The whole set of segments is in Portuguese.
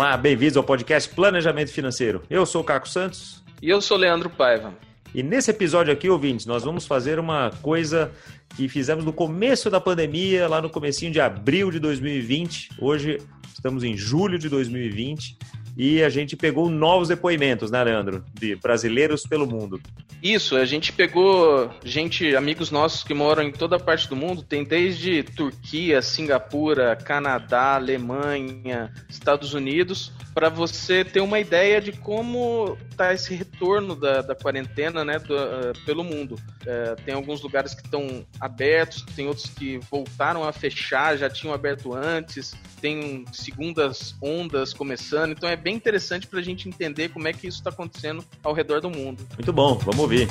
Olá, bem-vindos ao podcast Planejamento Financeiro. Eu sou o Caco Santos. E eu sou Leandro Paiva. E nesse episódio aqui, ouvintes, nós vamos fazer uma coisa que fizemos no começo da pandemia, lá no comecinho de abril de 2020. Hoje estamos em julho de 2020 e a gente pegou novos depoimentos, né, Leandro? De brasileiros pelo mundo. Isso, a gente pegou gente, amigos nossos que moram em toda parte do mundo, tem desde Turquia, Singapura, Canadá, Alemanha, Estados Unidos, para você ter uma ideia de como tá esse retorno da, da quarentena, né, do, uh, pelo mundo. Uh, tem alguns lugares que estão abertos, tem outros que voltaram a fechar, já tinham aberto antes, tem segundas ondas começando, então é bem interessante para a gente entender como é que isso está acontecendo ao redor do mundo. Muito bom, vamos ouvir.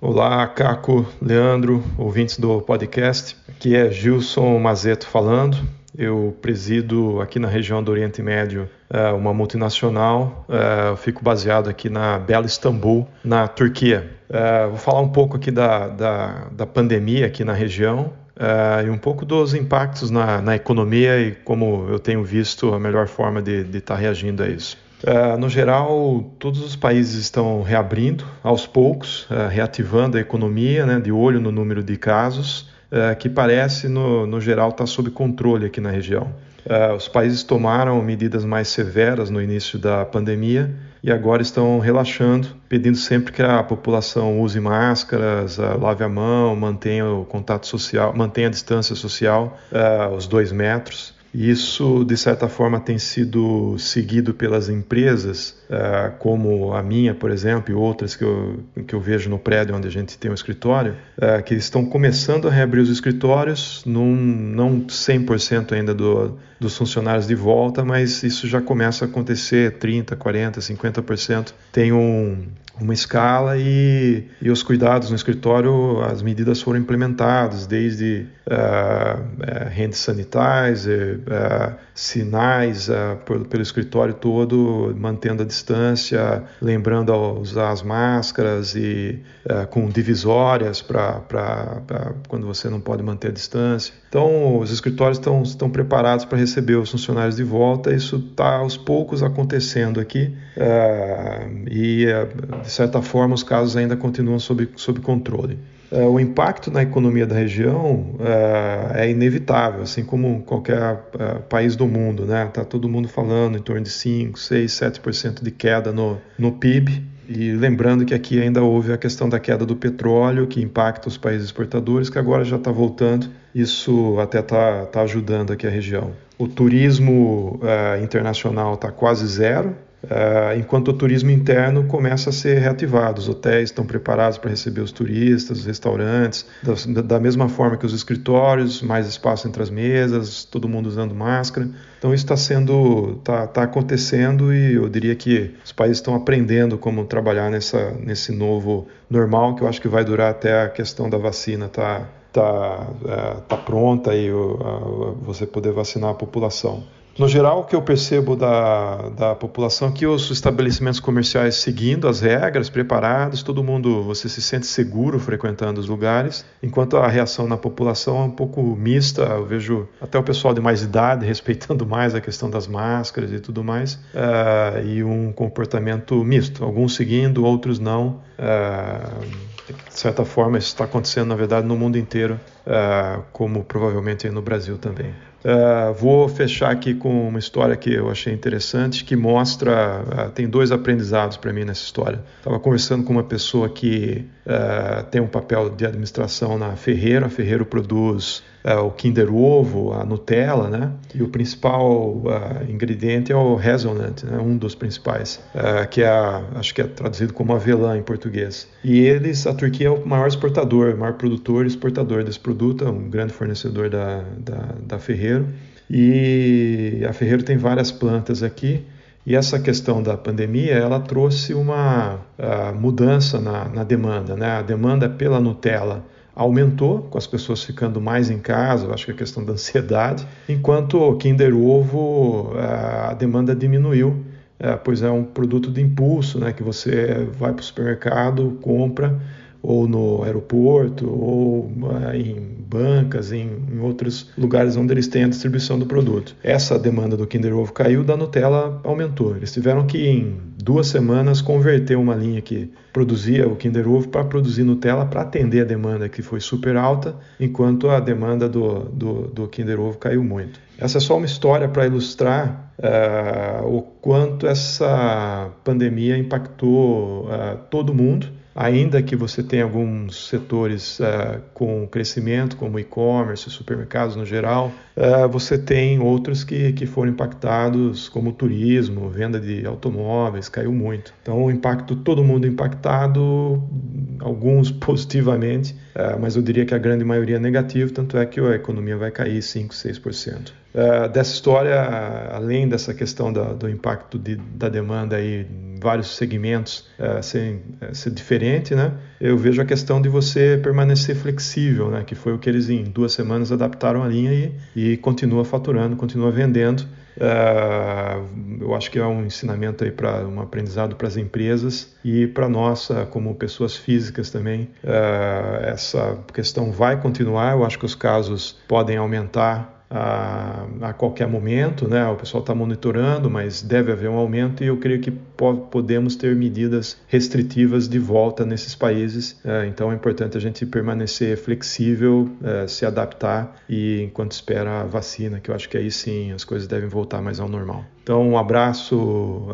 Olá, Caco, Leandro, ouvintes do podcast. Aqui é Gilson Mazeto falando. Eu presido aqui na região do Oriente Médio eh, uma multinacional. Eh, eu fico baseado aqui na bela Istambul, na Turquia. Eh, vou falar um pouco aqui da, da, da pandemia aqui na região Uh, e um pouco dos impactos na, na, economia e como eu tenho visto a melhor forma de estar tá reagindo a isso. Uh, no geral, todos os países estão reabrindo aos poucos, uh, reativando a economia, né, de olho no número de casos, que parece, no, no geral, estar tá sob controle aqui na região. os países tomaram medidas mais severas no início da pandemia, e agora estão relaxando, pedindo sempre que a população use máscaras, uh, lave a mão, mantenha o contato social, mantenha a distância social, uh, os dois metros. Isso, de certa forma, tem sido seguido pelas empresas, uh, como a minha, por exemplo, e outras que eu, que eu vejo no prédio onde a gente tem um escritório, uh, que estão começando a reabrir os escritórios, num, não 100% ainda do, dos funcionários de volta, mas isso já começa a acontecer 30%, 40%, 50%. Tem um, uma escala e, e os cuidados no escritório, as medidas foram implementadas, desde uh, hand sanitizer, uh, sinais uh, por, pelo escritório todo, mantendo a distância, lembrando a usar as máscaras e com divisórias para quando você não pode manter a distância. Então, os escritórios estão, estão preparados para receber os funcionários de volta, isso está aos poucos acontecendo aqui e, de certa forma, os casos ainda continuam sob, sob controle. É, o impacto na economia da região é, é inevitável, assim como qualquer é, país do mundo. Né? Tá todo mundo falando em torno de 5, 6, 7% de queda no, no PIB. E lembrando que aqui ainda houve a questão da queda do petróleo, que impacta os países exportadores, que agora já está voltando. Isso até está tá ajudando aqui a região. O turismo uh, internacional está quase zero, Uh, enquanto o turismo interno começa a ser reativado. Os hotéis estão preparados para receber os turistas, os restaurantes, da, da, mesma forma que os escritórios, mais espaço entre as mesas, todo mundo usando máscara. Então isso está sendo, está tá acontecendo e eu diria que os países estão aprendendo como trabalhar nessa, nesse novo normal que eu acho que vai durar até a questão da vacina tá, tá, uh, tá pronta e uh, você poder vacinar a população. No geral, o que eu percebo da, da população é que os estabelecimentos comerciais seguindo as regras, preparados, todo mundo, você se sente seguro frequentando os lugares, enquanto a reação na população é um pouco mista. Eu vejo até o pessoal de mais idade respeitando mais a questão das máscaras e tudo mais, uh, e um comportamento misto, alguns seguindo, outros não. Uh, de certa forma, isso está acontecendo, na verdade, no mundo inteiro, uh, como provavelmente no Brasil também. Uh, vou fechar aqui com uma história que eu achei interessante, que mostra, uh, tem dois aprendizados para mim nessa história. Estava conversando com uma pessoa que tem um papel de administração na Ferreiro. A Ferreiro produz o Kinder Ovo, a Nutella, né? E o principal ingrediente é o hazelnut, né? Um dos principais, que é, a, acho que é traduzido como avelã em português. E eles, a Turquia é o maior exportador, maior produtor e exportador desse produto, é um grande fornecedor da, da, da Ferreiro. E a Ferreiro tem várias plantas aqui. E essa questão da pandemia, ela trouxe uma mudança na, na, demanda, né? A demanda pela Nutella aumentou, com as pessoas ficando mais em casa, acho que a questão da ansiedade, enquanto o Kinder Ovo, a demanda diminuiu, pois é um produto de impulso, né? Que você vai para o supermercado, compra, ou no aeroporto, ou uh, em bancas, em, em, outros lugares onde eles têm a distribuição do produto. Essa demanda do Kinder Ovo caiu, da Nutella aumentou. Eles tiveram que, em duas semanas, converter uma linha que produzia o Kinder Ovo para produzir Nutella para atender a demanda que foi super alta, enquanto a demanda do, do, do Kinder Ovo caiu muito. Essa é só uma história para ilustrar uh, o quanto essa pandemia impactou uh, todo mundo ainda que você tenha alguns setores uh, com crescimento, como e-commerce, supermercados no geral, uh, você tem outros que, que foram impactados, como turismo, venda de automóveis, caiu muito. Então, o impacto, todo mundo impactado, alguns positivamente, uh, mas eu diria que a grande maioria é negativo, tanto é que a economia vai cair 5, 6%. Uh, dessa história, além dessa questão da, do impacto de, da demanda aí vários segmentos uh, ser, uh, ser diferente, né? Eu vejo a questão de você permanecer flexível, né? Que foi o que eles em duas semanas adaptaram a linha e, e continua faturando, continua vendendo. Uh, eu acho que é um ensinamento aí para um aprendizado para as empresas e para nós como pessoas físicas também. Uh, essa questão vai continuar. Eu acho que os casos podem aumentar a, a qualquer momento, né? O pessoal está monitorando, mas deve haver um aumento e eu creio que po podemos ter medidas restritivas de volta nesses países. É, então é importante a gente permanecer flexível, é, se adaptar e enquanto espera a vacina, que eu acho que aí sim as coisas devem voltar mais ao normal. Então um abraço,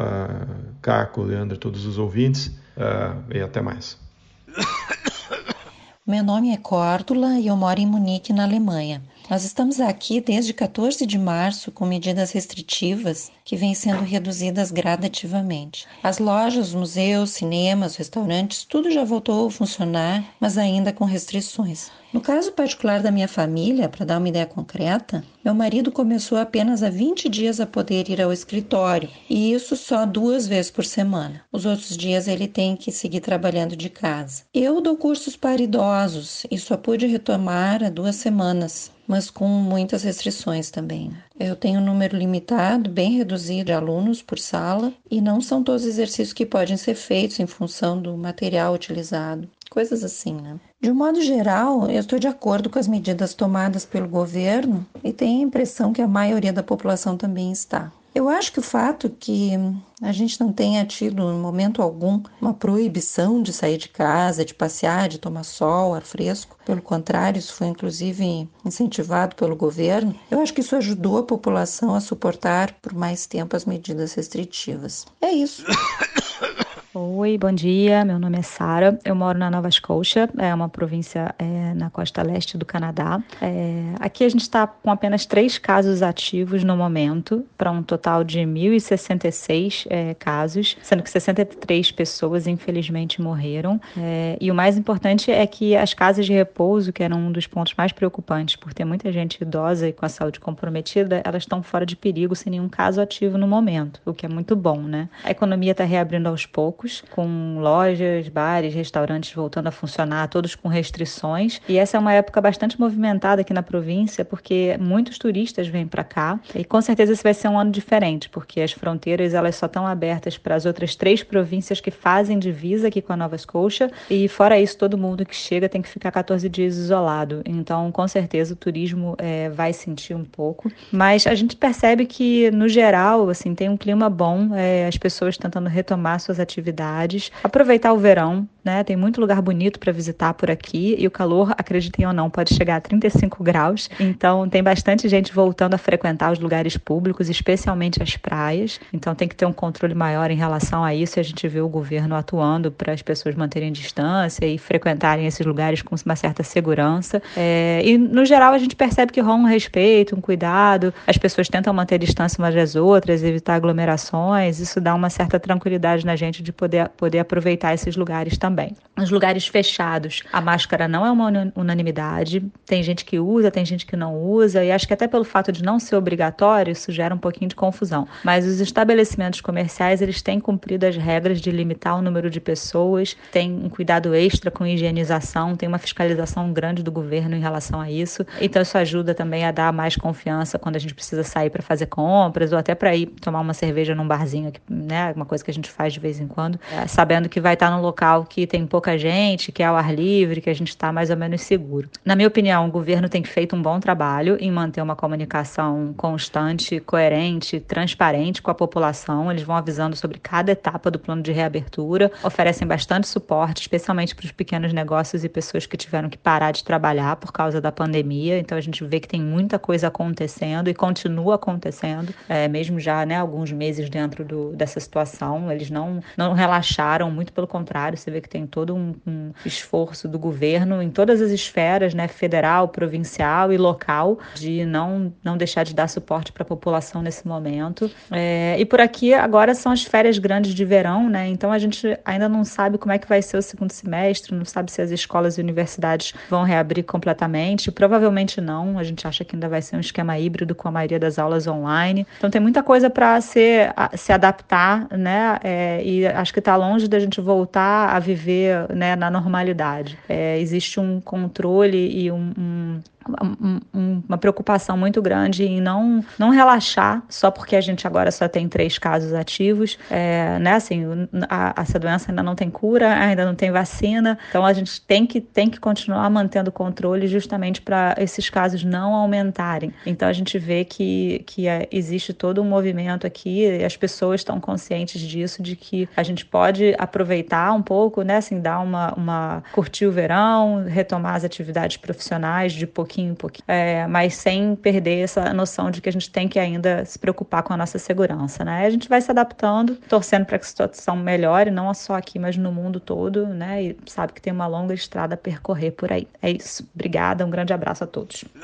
Caco, Leandro, todos os ouvintes uh, e até mais. Meu nome é Córdula e eu moro em Munique, na Alemanha. Nós estamos aqui desde 14 de março com medidas restritivas que vêm sendo reduzidas gradativamente. As lojas, museus, cinemas, restaurantes, tudo já voltou a funcionar, mas ainda com restrições. No caso particular da minha família, para dar uma ideia concreta, meu marido começou apenas há 20 dias a poder ir ao escritório, e isso só duas vezes por semana. Os outros dias ele tem que seguir trabalhando de casa. Eu dou cursos para idosos e só pude retomar há duas semanas, mas com muitas restrições também. Eu tenho um número limitado, bem reduzido de alunos por sala, e não são todos os exercícios que podem ser feitos em função do material utilizado coisas assim, né? De um modo geral, eu estou de acordo com as medidas tomadas pelo governo e tenho a impressão que a maioria da população também está. Eu acho que o fato que a gente não tenha tido, em momento algum, uma proibição de sair de casa, de passear, de tomar sol, ar fresco, pelo contrário, isso foi inclusive incentivado pelo governo, eu acho que isso ajudou a população a suportar por mais tempo as medidas restritivas. É isso. Oi, bom dia. Meu nome é Sara. Eu moro na Nova Scotia, é uma província é, na costa leste do Canadá. É, aqui a gente está com apenas três casos ativos no momento, para um total de 1.066 é, casos, sendo que 63 pessoas infelizmente morreram. É, e o mais importante é que as casas de repouso, que eram um dos pontos mais preocupantes, por ter muita gente idosa e com a saúde comprometida, elas estão fora de perigo sem nenhum caso ativo no momento, o que é muito bom, né? A economia está reabrindo aos poucos com lojas, bares, restaurantes voltando a funcionar, todos com restrições. E essa é uma época bastante movimentada aqui na província, porque muitos turistas vêm para cá. E com certeza esse vai ser um ano diferente, porque as fronteiras elas só estão abertas para as outras três províncias que fazem divisa aqui com a Nova Scotia. E fora isso, todo mundo que chega tem que ficar 14 dias isolado. Então, com certeza, o turismo é, vai sentir um pouco. Mas a gente percebe que, no geral, assim, tem um clima bom, é, as pessoas tentando retomar suas atividades atividades, aproveitar o verão, né? Tem muito lugar bonito para visitar por aqui e o calor, acreditem ou não, pode chegar a 35 graus. Então tem bastante gente voltando a frequentar os lugares públicos, especialmente as praias. Então tem que ter um controle maior em relação a isso. E a gente vê o governo atuando para as pessoas manterem distância e frequentarem esses lugares com uma certa segurança. É, e no geral a gente percebe que rola um respeito, um cuidado. As pessoas tentam manter distância umas das outras, evitar aglomerações. Isso dá uma certa tranquilidade na gente de poder, poder aproveitar esses lugares também também. Nos lugares fechados, a máscara não é uma unanimidade. Tem gente que usa, tem gente que não usa, e acho que até pelo fato de não ser obrigatório, isso gera um pouquinho de confusão. Mas os estabelecimentos comerciais, eles têm cumprido as regras de limitar o número de pessoas, tem um cuidado extra com higienização, tem uma fiscalização grande do governo em relação a isso. Então isso ajuda também a dar mais confiança quando a gente precisa sair para fazer compras ou até para ir tomar uma cerveja num barzinho, né, uma coisa que a gente faz de vez em quando, é, sabendo que vai estar num local que tem pouca gente, que é ao ar livre, que a gente está mais ou menos seguro. Na minha opinião, o governo tem feito um bom trabalho em manter uma comunicação constante, coerente, transparente com a população. Eles vão avisando sobre cada etapa do plano de reabertura, oferecem bastante suporte, especialmente para os pequenos negócios e pessoas que tiveram que parar de trabalhar por causa da pandemia. Então a gente vê que tem muita coisa acontecendo e continua acontecendo, é, mesmo já né, alguns meses dentro do, dessa situação. Eles não, não relaxaram, muito pelo contrário, você vê que tem todo um, um esforço do governo em todas as esferas, né, federal, provincial e local, de não, não deixar de dar suporte para a população nesse momento. É, e por aqui agora são as férias grandes de verão, né? Então a gente ainda não sabe como é que vai ser o segundo semestre, não sabe se as escolas e universidades vão reabrir completamente. Provavelmente não. A gente acha que ainda vai ser um esquema híbrido com a maioria das aulas online. Então tem muita coisa para se, se adaptar, né? É, e acho que está longe da gente voltar a viver né, na normalidade. É, existe um controle e um, um uma preocupação muito grande em não, não relaxar só porque a gente agora só tem três casos ativos, é, né? Assim, a, essa doença ainda não tem cura, ainda não tem vacina, então a gente tem que, tem que continuar mantendo controle justamente para esses casos não aumentarem. Então a gente vê que, que é, existe todo um movimento aqui, as pessoas estão conscientes disso, de que a gente pode aproveitar um pouco, né? Assim, dar uma, uma curtir o verão, retomar as atividades profissionais de pouquinho pouquinho em pouquinho, é, mas sem perder essa noção de que a gente tem que ainda se preocupar com a nossa segurança, né? A gente vai se adaptando, torcendo para que a situação melhore, não só aqui, mas no mundo todo, né? E sabe que tem uma longa estrada a percorrer por aí. É isso. Obrigada, um grande abraço a todos.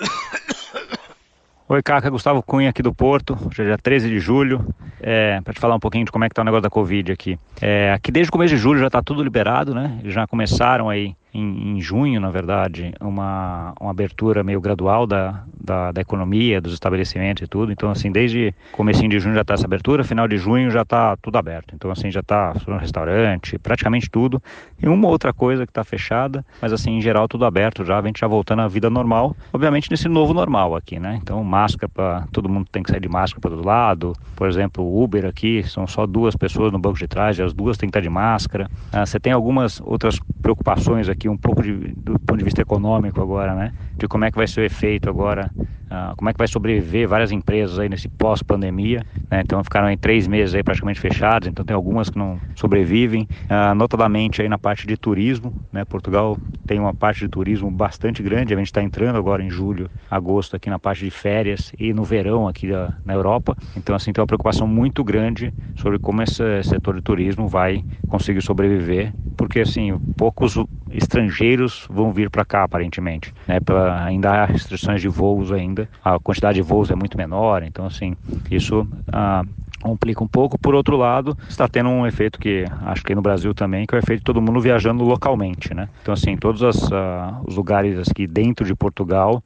Oi, Caca, Gustavo Cunha aqui do Porto, hoje é dia 13 de julho, é, para te falar um pouquinho de como é que tá o negócio da Covid aqui. É, aqui desde o começo de julho já está tudo liberado, né? Já começaram aí em, em, junho, na verdade, uma, uma abertura meio gradual da, da, da, economia, dos estabelecimentos e tudo. Então, assim, desde comecinho de junho já está essa abertura, final de junho já está tudo aberto. Então, assim, já está no restaurante, praticamente tudo. E uma outra coisa que está fechada, mas assim, em geral, tudo aberto já, a gente já voltando à vida normal. Obviamente, nesse novo normal aqui, né? Então, máscara para todo mundo tem que sair de máscara para todo lado. Por exemplo, Uber aqui, são só duas pessoas no banco de trás, e as duas têm que estar de máscara. Ah, você tem algumas outras preocupações aqui aqui um pouco de, do ponto de vista econômico agora, né? De como é que vai ser o efeito agora, uh, como é que vai sobreviver várias empresas aí nesse pós-pandemia, né? Então ficaram em três meses aí praticamente fechadas, então tem algumas que não sobrevivem, uh, notadamente aí na parte de turismo, né? Portugal tem uma parte de turismo bastante grande, a gente está entrando agora em julho, agosto aqui na parte de férias e no verão aqui da, na Europa, então assim tem uma preocupação muito grande sobre como esse setor de turismo vai conseguir sobreviver, porque assim poucos estrangeiros vão vir para cá, aparentemente. Né? Pra, ainda há restrições de voos ainda, a quantidade de voos é muito menor, então assim, isso ah, complica um pouco. Por outro lado, está tendo um efeito que acho que no Brasil também, que é o efeito de todo mundo viajando localmente, né? Então assim, todos as, uh, os lugares aqui dentro de Portugal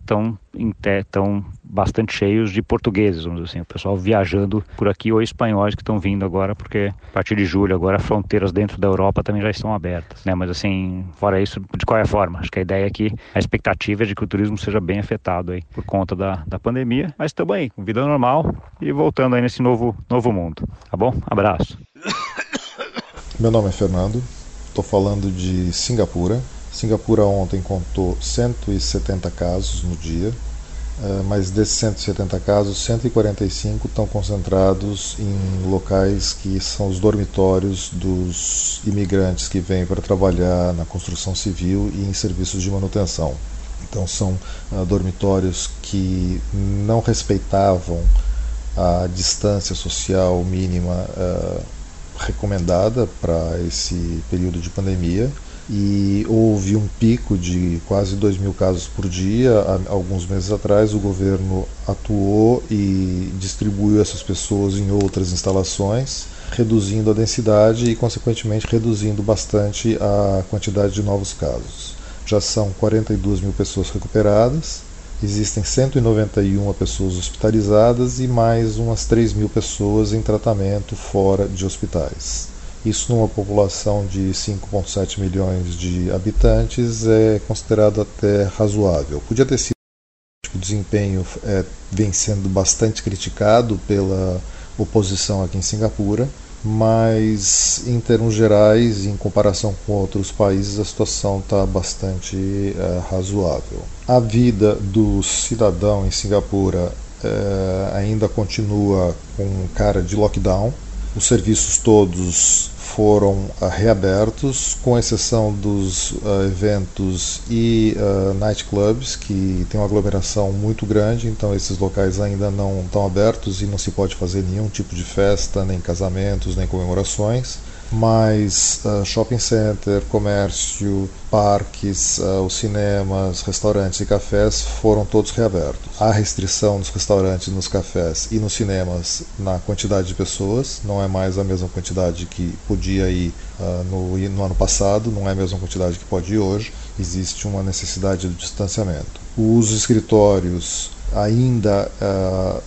estão uh, estão bastante cheios de portugueses, vamos dizer assim, o pessoal viajando por aqui ou espanhóis que estão vindo agora, porque a partir de julho agora fronteiras dentro da Europa também já estão abertas, né? Mas assim, fora isso, de qualquer forma, acho que a ideia é que a expectativa é de que o turismo seja bem afetado aí por conta da, da pandemia, mas aí, com vida normal e voltando aí nesse novo, novo mundo, tá bom? Abraço. Meu nome é Fernando, estou falando de Singapura. Singapura ontem contou 170 casos no dia, eh, mas desses 170 casos, 145 estão concentrados em locais que são os dormitórios dos imigrantes que vêm para trabalhar na construção civil e em serviços de manutenção. Então, são uh, dormitórios que não respeitavam a distância social mínima uh, recomendada para esse período de pandemia e houve um pico de quase 2 mil casos por dia. Há alguns meses atrás, o governo atuou e distribuiu essas pessoas em outras instalações, reduzindo a densidade e, consequentemente, reduzindo bastante a quantidade de novos casos. Já são 42 mil pessoas recuperadas, existem 191 pessoas hospitalizadas e mais umas 3 mil pessoas em tratamento fora de hospitais. Isso numa população de 5,7 milhões de habitantes é considerado até razoável. Podia ter sido o desempenho é, vem sendo bastante criticado pela oposição aqui em Singapura, mas em termos gerais, em comparação com outros países, a situação está bastante é, razoável. A vida do cidadão em Singapura é, ainda continua com cara de lockdown. Os serviços todos foram uh, reabertos, com exceção dos uh, eventos e uh, nightclubs, que tem uma aglomeração muito grande, então esses locais ainda não estão abertos e não se pode fazer nenhum tipo de festa, nem casamentos, nem comemorações mas uh, shopping center, comércio, parques, uh, os cinemas, restaurantes e cafés foram todos reabertos. Há restrição nos restaurantes, nos cafés e nos cinemas na quantidade de pessoas, não é mais a mesma quantidade que podia ir uh, no, no ano passado, não é a mesma quantidade que pode ir hoje, existe uma necessidade de distanciamento. Os escritórios ainda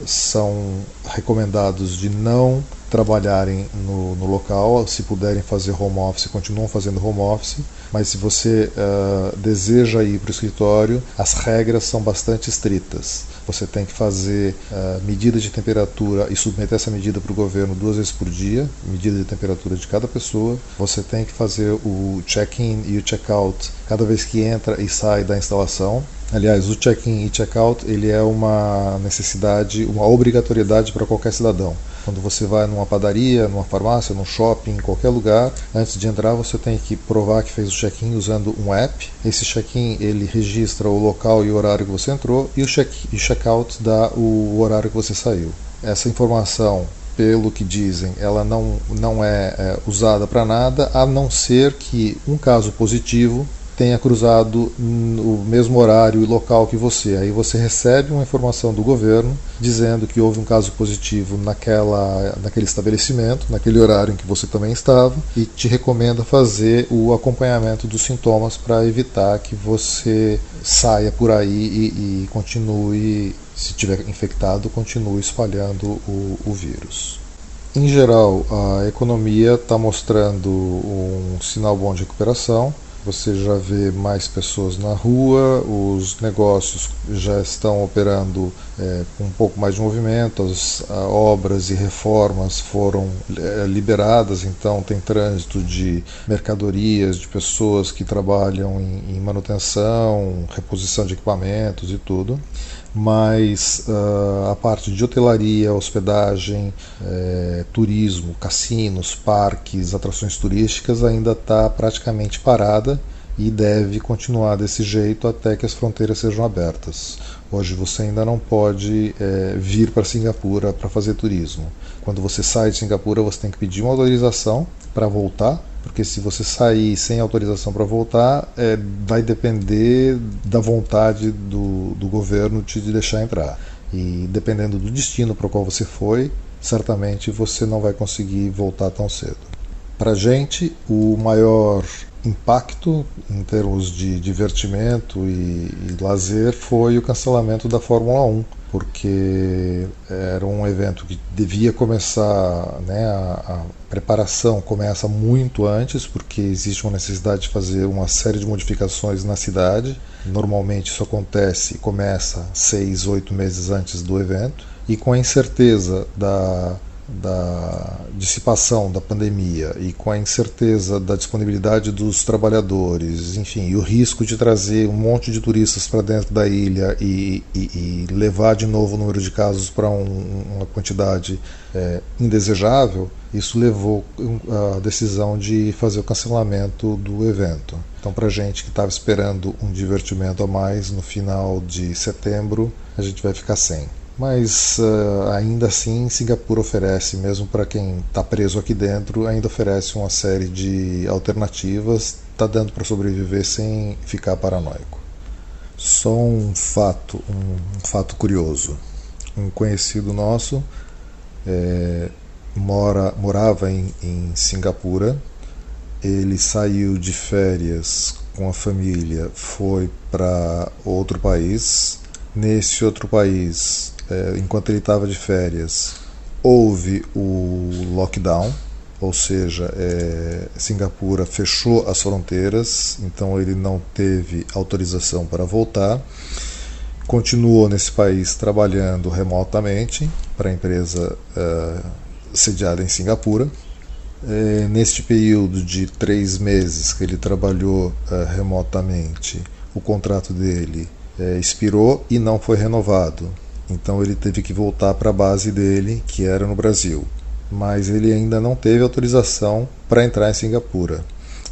são recomendados de não trabalharem no, no, local, se puderem fazer home office, continuam fazendo home office, mas se você uh, deseja ir para o escritório, as regras são bastante estritas. Você tem que fazer uh, medida de temperatura e submeter essa medida para o governo duas vezes por dia, medida de temperatura de cada pessoa. Você tem que fazer o check-in e o check-out cada vez que entra e sai da instalação. Aliás, o check-in e check-out ele é uma necessidade, uma obrigatoriedade para qualquer cidadão. Quando você vai numa padaria, numa farmácia, num shopping, em qualquer lugar, antes de entrar você tem que provar que fez o check-in usando um app. Esse check-in ele registra o local e o horário que você entrou e o check-out dá o horário que você saiu. Essa informação pelo que dizem, ela não, não é, é usada para nada, a não ser que um caso positivo tenha cruzado o mesmo horário e local que você. Aí você recebe uma informação do governo dizendo que houve um caso positivo naquela, naquele estabelecimento, naquele horário em que você também estava, e te recomenda fazer o acompanhamento dos sintomas para evitar que você saia por aí e, e continue, se tiver infectado, continue espalhando o, o vírus. Em geral, a economia está mostrando um sinal bom de recuperação você já vê mais pessoas na rua, os negócios já estão operando é, com um pouco mais de movimento, as obras e reformas foram é, liberadas, então tem trânsito de mercadorias, de pessoas que trabalham em, em manutenção, reposição de equipamentos e tudo mas uh, a parte de hotelaria, hospedagem, é, turismo, cassinos, parques, atrações turísticas ainda está praticamente parada e deve continuar desse jeito até que as fronteiras sejam abertas. Hoje você ainda não pode é, vir para Singapura para fazer turismo. Quando você sai de Singapura, você tem que pedir uma autorização para voltar porque se você sair sem autorização para voltar, é, vai depender da vontade do, do governo de te deixar entrar. E dependendo do destino para o qual você foi, certamente você não vai conseguir voltar tão cedo. Para a gente, o maior impacto em termos de divertimento e, e lazer foi o cancelamento da Fórmula 1 porque era um evento que devia começar, né, a, a, preparação começa muito antes, porque existe uma necessidade de fazer uma série de modificações na cidade. Normalmente isso acontece, começa seis, oito meses antes do evento, e com a incerteza da da dissipação da pandemia e com a incerteza da disponibilidade dos trabalhadores, enfim, e o risco de trazer um monte de turistas para dentro da ilha e, e, e, levar de novo o número de casos para um, uma quantidade é, indesejável, isso levou a decisão de fazer o cancelamento do evento. Então, para gente que estava esperando um divertimento a mais no final de setembro, a gente vai ficar sem mas uh, ainda assim Singapura oferece, mesmo para quem está preso aqui dentro, ainda oferece uma série de alternativas, está dando para sobreviver sem ficar paranoico. Só um fato, um, fato curioso. Um conhecido nosso é, mora, morava em, em Singapura, ele saiu de férias com a família, foi para outro país. Nesse outro país, é, enquanto ele estava de férias, houve o lockdown, ou seja, é, Singapura fechou as fronteiras, então ele não teve autorização para voltar. Continuou nesse país trabalhando remotamente para a empresa é, sediada em Singapura. é, neste período de três meses que ele trabalhou é, remotamente, o contrato dele é, expirou e não foi renovado. Então ele teve que voltar para a base dele, que era no Brasil. Mas ele ainda não teve autorização para entrar em Singapura.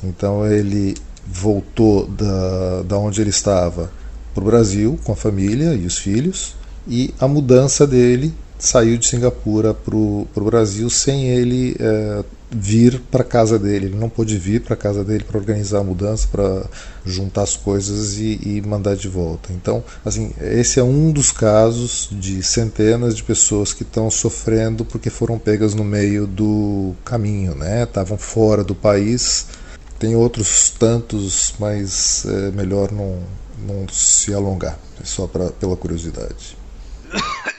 Então ele voltou da, da onde ele estava para o Brasil com a família e os filhos. E a mudança dele saiu de Singapura para o Brasil sem ele é, vir para casa dele. Ele não pôde vir para casa dele para organizar a mudança, para juntar as coisas e, e, mandar de volta. Então, assim, esse é um dos casos de centenas de pessoas que estão sofrendo porque foram pegas no meio do caminho, né? Estavam fora do país. Tem outros tantos, mas é melhor não, não se alongar, é só pra, pela curiosidade.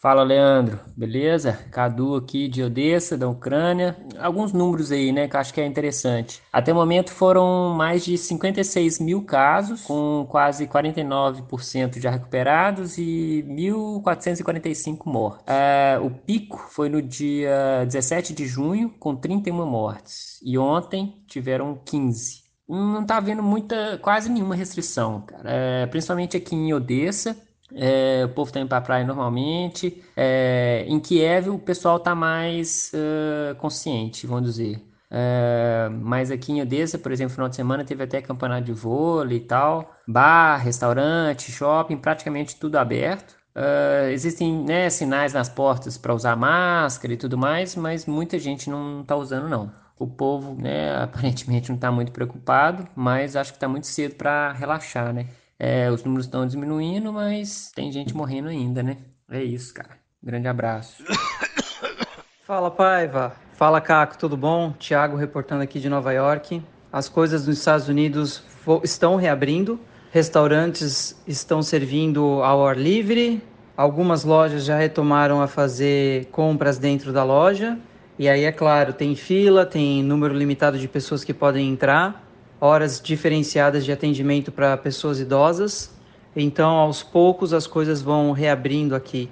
Fala, Leandro. Beleza? Cadu aqui de Odessa, da Ucrânia. Alguns números aí, né, que eu acho que é interessante. Até o momento foram mais de 56 mil casos, com quase 49% já recuperados e 1.445 mortes. É, o pico foi no dia 17 de junho, com 31 mortes. E ontem tiveram 15 não tá havendo muita, quase nenhuma restrição, cara. É, principalmente aqui em Odessa, é, o povo tá indo pra praia normalmente. É, em Kiev o pessoal tá mais uh, consciente, vamos dizer. É, mas aqui em Odessa, por exemplo, no final de semana teve até campeonato de vôlei e tal. Bar, restaurante, shopping, praticamente tudo aberto. Existem né, sinais nas portas para usar máscara e tudo mais, mas muita gente não está usando não. O povo, né, aparentemente não está muito preocupado, mas acho que está muito cedo para relaxar, né? É, os números estão diminuindo, mas tem gente morrendo ainda, né? É isso, cara. Grande abraço. Fala, Paiva. Fala, Caco, tudo bom? Tiago reportando aqui de Nova York. As coisas nos Estados Unidos estão reabrindo. Restaurantes estão servindo ao ar livre. Algumas lojas já retomaram a fazer compras dentro da loja. E aí, é claro, tem fila, tem número limitado de pessoas que podem entrar horas diferenciadas de atendimento para pessoas idosas. Então, aos poucos, as coisas vão reabrindo aqui.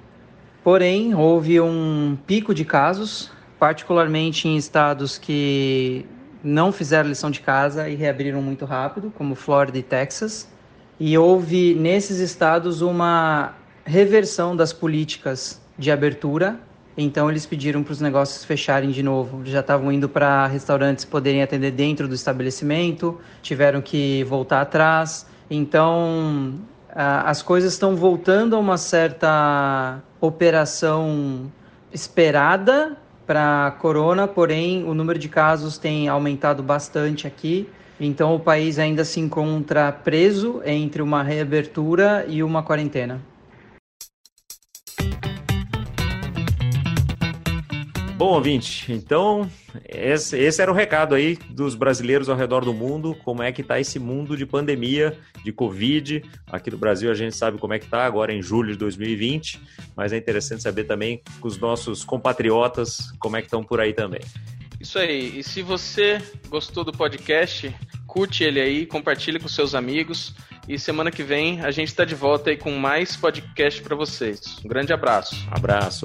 Porém, houve um pico de casos, particularmente em estados que não fizeram lição de casa e reabriram muito rápido, como Flórida e Texas. E houve nesses estados uma reversão das políticas de abertura então eles pediram para os negócios fecharem de novo. Já estavam indo para restaurantes poderem atender dentro do estabelecimento, tiveram que voltar atrás. Então as coisas estão voltando a uma certa operação esperada para corona, porém o número de casos tem aumentado bastante aqui. Então o país ainda se encontra preso entre uma reabertura e uma quarentena. Bom, ouvinte, então esse, esse, era o recado aí dos brasileiros ao redor do mundo, como é que está esse mundo de pandemia, de Covid. Aqui no Brasil a gente sabe como é que está agora em julho de 2020, mas é interessante saber também os nossos compatriotas como é que estão por aí também. Isso aí, e se você gostou do podcast, curte ele aí, compartilhe com seus amigos. E semana que vem a gente está de volta aí com mais podcast para vocês. Um grande abraço. Abraço.